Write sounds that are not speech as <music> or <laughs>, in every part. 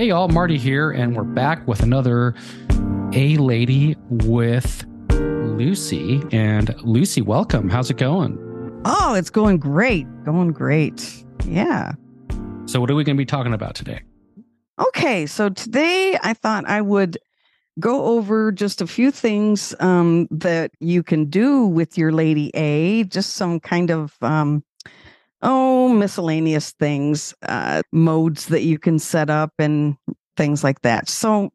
Hey, y'all, Marty here, and we're back with another A Lady with Lucy. And Lucy, welcome. How's it going? Oh, it's going great. Going great. Yeah. So, what are we going to be talking about today? Okay. So, today I thought I would go over just a few things um, that you can do with your Lady A, just some kind of um, oh, miscellaneous things, uh, modes that you can set up and things like that. So,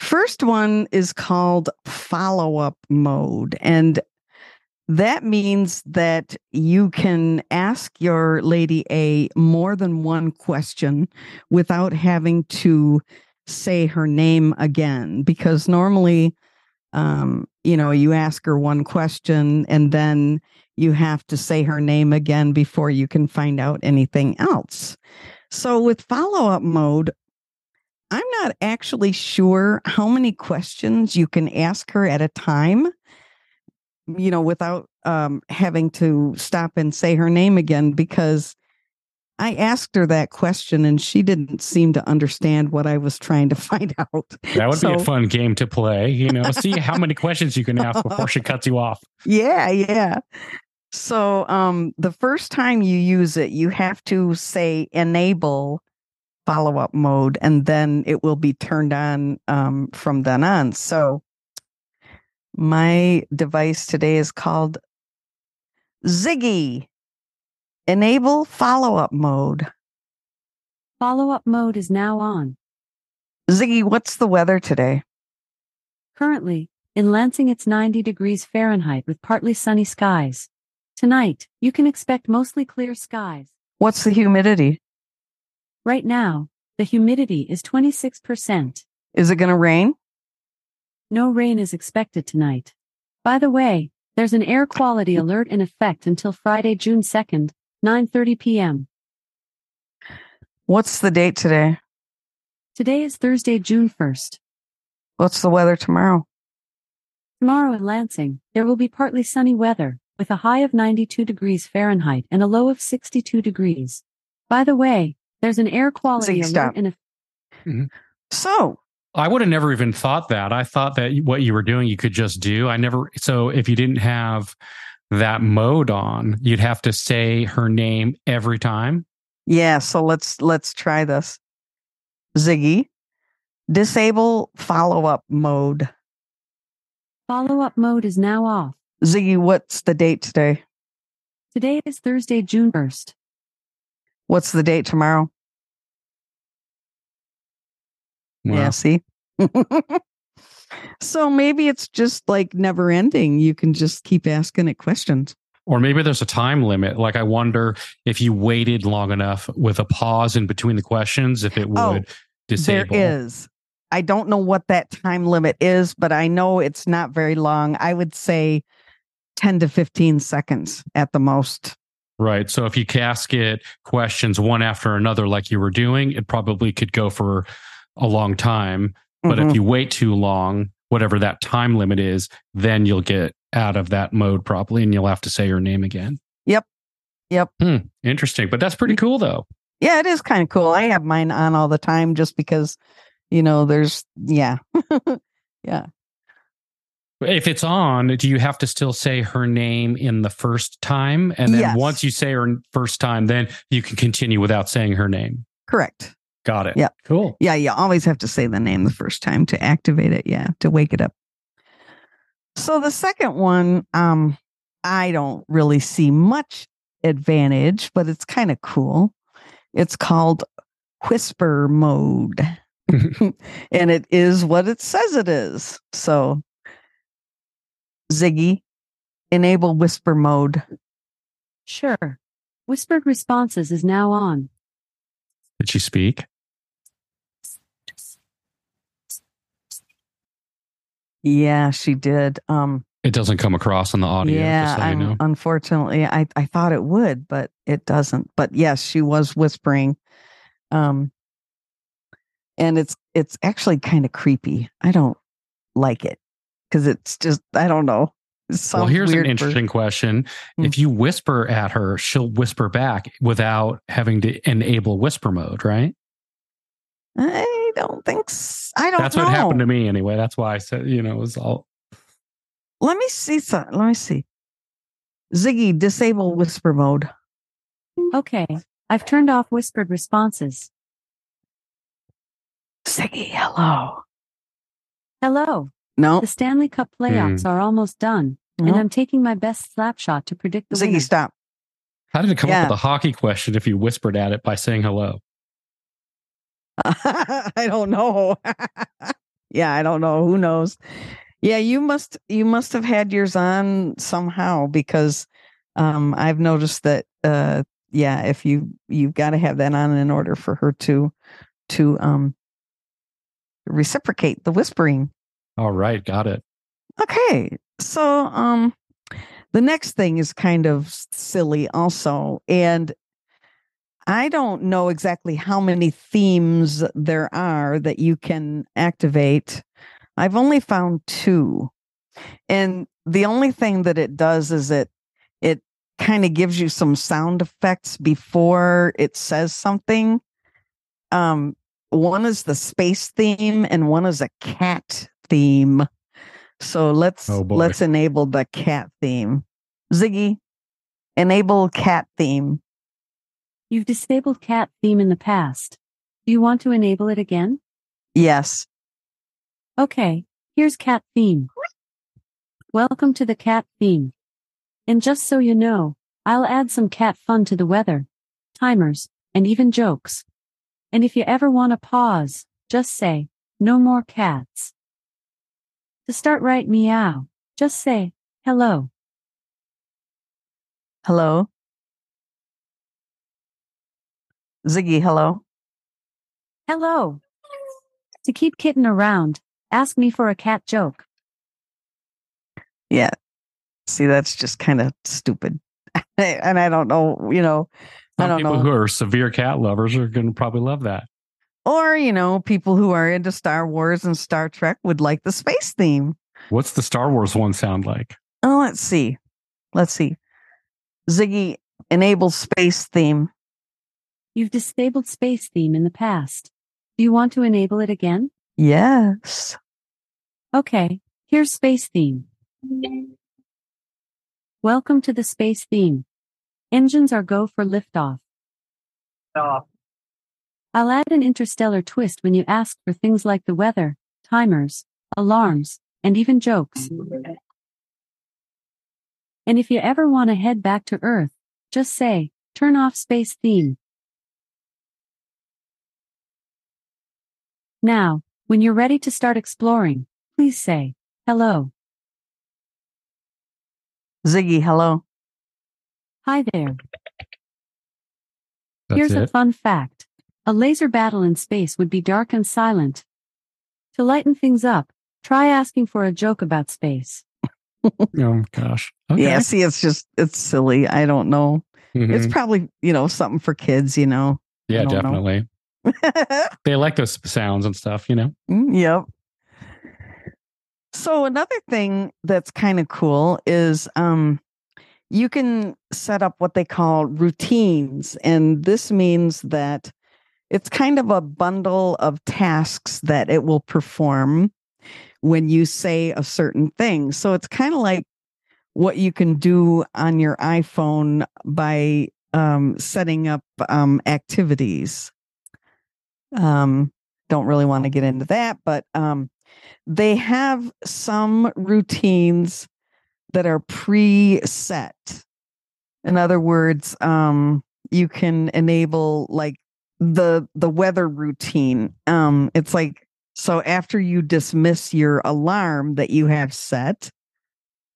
first one is called follow up mode. And that means that you can ask your Lady A more than one question without having to say her name again. Because normally, um, you know, you ask her one question and then you have to say her name again before you can find out anything else. So with follow up mode, I'm not actually sure how many questions you can ask her at a time, you know, without um, having to stop and say her name again, because I asked her that question and she didn't seem to understand what I was trying to <laughs> find out. That would so, be a fun game to play, you know, see how many questions you can ask before she <laughs> cuts you off. Yeah, yeah. So um, the first time you use it, you have to say enable follow up mode, and then it will be turned on um, from then on. So my device today is called Ziggy. Enable follow up mode. Follow up mode is now on. Ziggy, what's the weather today? Currently, in Lansing, it's 90 degrees Fahrenheit with partly sunny skies. Tonight, you can expect mostly clear skies. What's the humidity? Right now, the humidity is 26%. Is it going to rain? No rain is expected tonight. By the way, there's an air quality alert in effect until Friday, June 2nd, 9:30 p.m. What's the date today? Today is Thursday, June 1st. What's the weather tomorrow? Tomorrow in Lansing, there will be partly sunny weather with a high of 92 degrees Fahrenheit and a low of 62 degrees. By the way, there's an air quality alert in a. Mm-hmm. So I would have never even thought that. I thought that what you were doing, you could just do. I never. So if you didn't have that mode on, you'd have to say her name every time. Yeah. So let's let's try this. Ziggy, disable follow up mode. Follow up mode is now off. Ziggy, what's the date today? Today is Thursday, June 1st. What's the date tomorrow? Wow. Yeah, see? <laughs> so maybe it's just like never ending. You can just keep asking it questions. Or maybe there's a time limit. Like I wonder if you waited long enough with a pause in between the questions, if it oh, would oh, disable. There is. I don't know what that time limit is, but I know it's not very long. I would say 10 to 15 seconds at the most. Right. So if you casket questions one after another, like you were doing, it probably could go for a long time. But mm-hmm. if you wait too long, whatever that time limit is, then you'll get out of that mode properly and you'll have to say your name again. Yep. Yep. Hmm. Interesting. But that's pretty cool though. Yeah, it is kind of cool. I have mine on all the time just because, you know, there's, yeah. <laughs> yeah. If it's on, do you have to still say her name in the first time? And then yes. once you say her first time, then you can continue without saying her name. Correct. Got it. Yeah. Cool. Yeah. You always have to say the name the first time to activate it. Yeah. To wake it up. So the second one, um, I don't really see much advantage, but it's kind of cool. It's called whisper mode. <laughs> <laughs> and it is what it says it is. So Ziggy, enable whisper mode. Sure. Whispered responses is now on. Did she speak? Yeah, she did. Um it doesn't come across on the audio. Yeah, so you know. unfortunately, I I thought it would, but it doesn't. But yes, she was whispering. Um, and it's it's actually kind of creepy. I don't like it because it's just I don't know. Well, here's an interesting for... question. Hmm. If you whisper at her, she'll whisper back without having to enable whisper mode, right? I don't think s- I don't That's know. what happened to me anyway. That's why I said, you know, it was all Let me see some. Let me see. Ziggy, disable whisper mode. Okay. I've turned off whispered responses. Ziggy, hello. Hello. No, The Stanley Cup playoffs are almost done, and. I'm taking my best slap shot to predict the Ziggy, winner. stop. How did it come Yeah. up with a hockey question if you whispered at it by saying hello? <laughs> I don't know. <laughs> yeah, I don't know. Who knows? Yeah, you must you must have had yours on somehow because um I've noticed that uh yeah, if you you've got to have that on in order for her to to um reciprocate the whispering. All right, got it. Okay. So um the next thing is kind of silly also and I don't know exactly how many themes there are that you can activate. I've only found two. And the only thing that it does is it it kind of gives you some sound effects before it says something. Um one is the space theme and one is a cat theme. So let's Oh, let's enable the cat theme. Ziggy, enable cat theme. You've disabled cat theme in the past. Do you want to enable it again? Yes. Okay, here's cat theme. Welcome to the cat theme. And just so you know, I'll add some cat fun to the weather, timers, and even jokes. And if you ever want to pause, just say, no more cats. To start right meow, just say, hello. Hello. Ziggy, hello. Hello. To keep kitten around, ask me for a cat joke. Yeah. See, that's just kind of stupid. <laughs> and I don't know, you know, I don't people know. who are severe cat lovers are going to probably love that. Or, you know, people who are into Star Wars and Star Trek would like the space theme. What's the Star Wars one sound like? Oh, let's see. Let's see. Ziggy, enable space theme. You've disabled space theme in the past. Do you want to enable it again? Yes. Okay, here's space theme. Welcome to the space theme. Engines are go for liftoff. I'll add an interstellar twist when you ask for things like the weather, timers, alarms, and even jokes. And if you ever want to head back to Earth, just say, turn off space theme. Now, when you're ready to start exploring, please say, hello. Ziggy, hello. Hi there. That's Here's a fun fact. A laser battle in space would be dark and silent. To lighten things up, try asking for a joke about space. <laughs> oh gosh. Okay. Yeah, see, it's just, it's silly. I don't know. Mhm. It's probably, you know, something for kids, you know. yeah, don't know. definitely. <laughs> They like those sounds and stuff, you know. Mm, yep. So another thing that's kind of cool is um you can set up what they call routines and this means that it's kind of a bundle of tasks that it will perform when you say a certain thing. So it's kind of like what you can do on your iPhone by um setting up um activities. Um don't really want to get into that, but um, they have some routines that are preset. In other words, um, you can enable like the the weather routine. Um, it's like so after you dismiss your alarm that you have set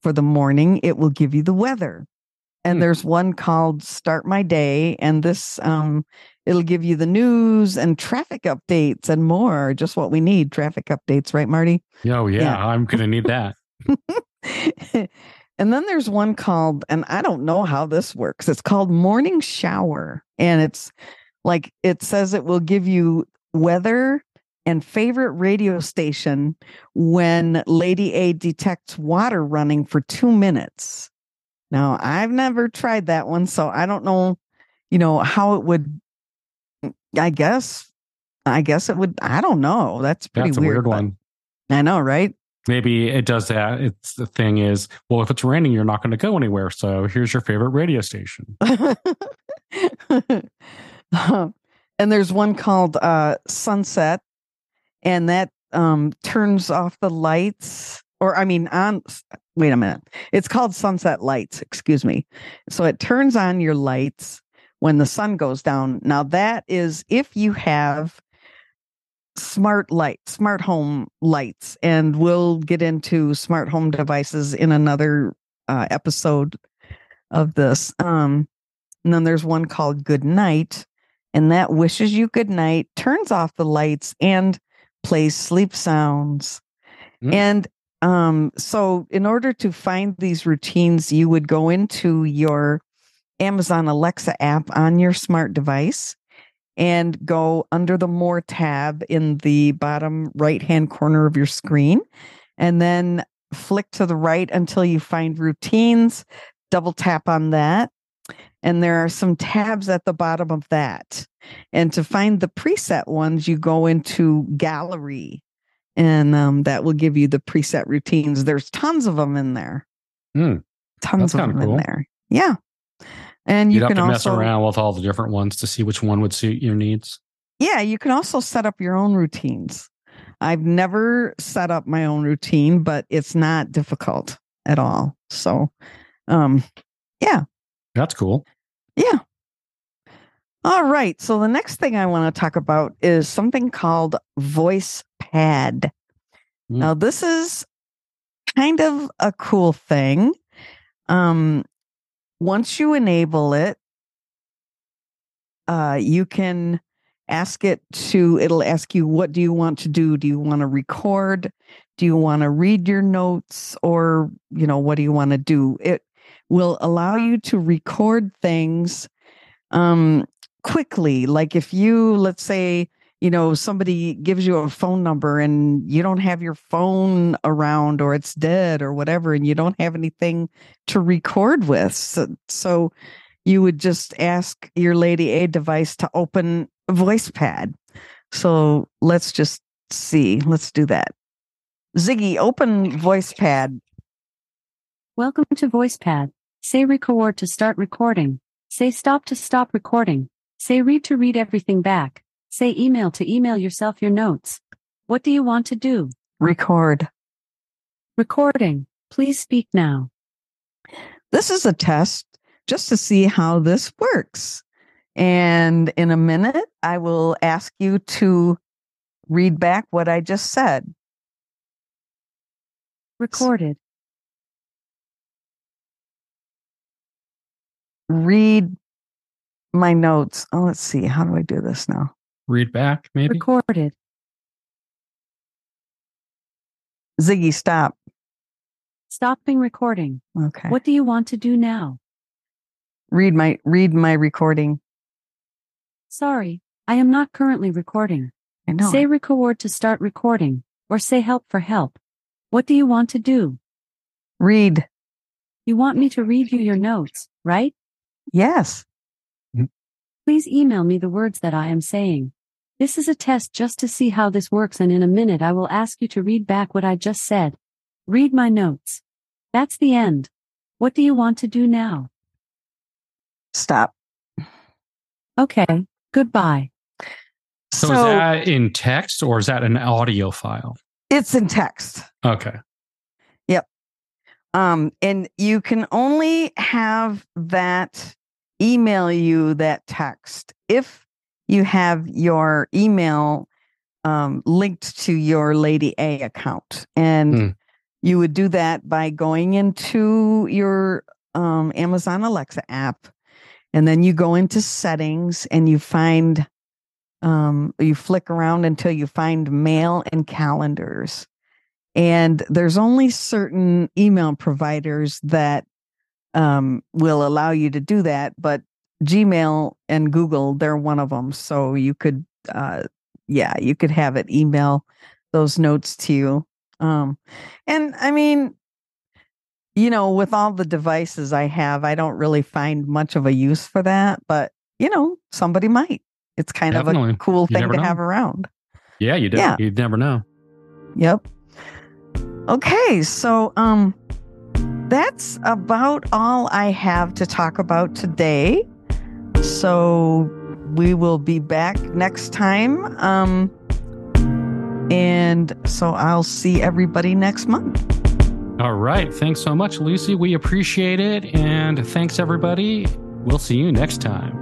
for the morning, it will give you the weather. And Hmm. there's one called Start My Day, and this um, it'll give you the news and traffic updates and more. Just what we need traffic updates, right, Marty? Oh yeah, Yeah. I'm gonna need that. <laughs> and then there's one called, and I don't know how this works. It's called Morning Shower. And it's like it says it will give you weather and favorite radio station when Lady A detects water running for two minutes. Now, I've never tried that one, so I don't know, you know, how it would, I guess, I guess it would. I don't know. That's pretty That's a weird, weird one. I know, right? Maybe it does that. It's the thing is, well, if it's raining, you're not going to go anywhere. So here's your favorite radio station. <laughs> <laughs> and there's one called uh, Sunset, and that um, turns off the lights. Or, I mean, on. Wait a minute. It's called Sunset Lights. Excuse me. So it turns on your lights when the sun goes down. Now that is if you have smart lights, smart home lights, and we'll get into smart home devices in another uh, episode of this. Um, and then there's one called Good Night, and that wishes you good night, turns off the lights, and plays sleep sounds. Mm. And um, so, in order to find these routines, you would go into your Amazon Alexa app on your smart device and go under the More tab in the bottom right hand corner of your screen, and then flick to the right until you find routines. Double tap on that. And there are some tabs at the bottom of that. And to find the preset ones, you go into gallery and um, that will give you the preset routines. There's tons of them in there. Hmm. Tons of them cool. in there. Yeah. And you You'd have can to mess also, around with all the different ones to see which one would suit your needs. yeah, you can also set up your own routines. I've never set up my own routine, but it's not difficult at all. So, um, That's cool. Yeah. All right. So the next thing I want to talk about is something called Voice Pad. Mm. Now, this is kind of a cool thing. Um, once you enable it, uh, you can ask it to, it'll ask you, what do you want to do? Do you want to record? Do you want to read your notes? Or, you know, what do you want to do? It will allow you to record things um, quickly. Like if you, let's say, you know, somebody gives you a phone number and you don't have your phone around or it's dead or whatever, and you don't have anything to record with. So, so you would just ask your Lady A device to open a voice pad. So let's just see. Let's do that. Ziggy, open voice pad. Welcome to VoicePad. Say record to start recording. Say stop to stop recording. Say read to read everything back. Say email to email yourself your notes. What do you want to do? Record. Recording. Please speak now. This is a test just to see how this works. And in a minute, I will ask you to read back what I just said. Recorded. Read my notes. Oh, let's see. How do I do this now? Read back, maybe. Recorded. Ziggy, stop. Stopping recording. Okay. What do you want to do now? Read my read my recording. Sorry, I am not currently recording. I know. Say record to start recording, or say help for help. What do you want to do? read. You want me to read you your notes, right? Yes. Mm-hmm. Please email me the words that I am saying. This is a test just to see how this works, and in a minute I will ask you to read back what I just said. Read my notes. That's the end. What do you want to do now? Stop. Okay, goodbye. So, So, is that in text or is that an audio file? it's in text. Okay. Um, and you can only have that email you that text if you have your email um, linked to your Lady A account. And Hmm. you would do that by going into your um, Amazon Alexa app. And then you go into settings and you find, um, you flick around until you find mail and calendars. And there's only certain email providers that um, will allow you to do that, but Gmail and Google, they're one of them. So you could, uh, yeah, you could have it email those notes to you. Um, and I mean, you know, with all the devices I have, I don't really find much of a use for that, but you know, somebody might. it's kind Definitely. of a cool You thing to know. have around. Yeah, you do. Yeah. You'd never know. Yep. Okay, so um that's about all I have to talk about today. So we will be back next time. Um and so I'll see everybody next month. All right. Thanks so much, Lucy. We appreciate it. And thanks, everybody. We'll see you next time.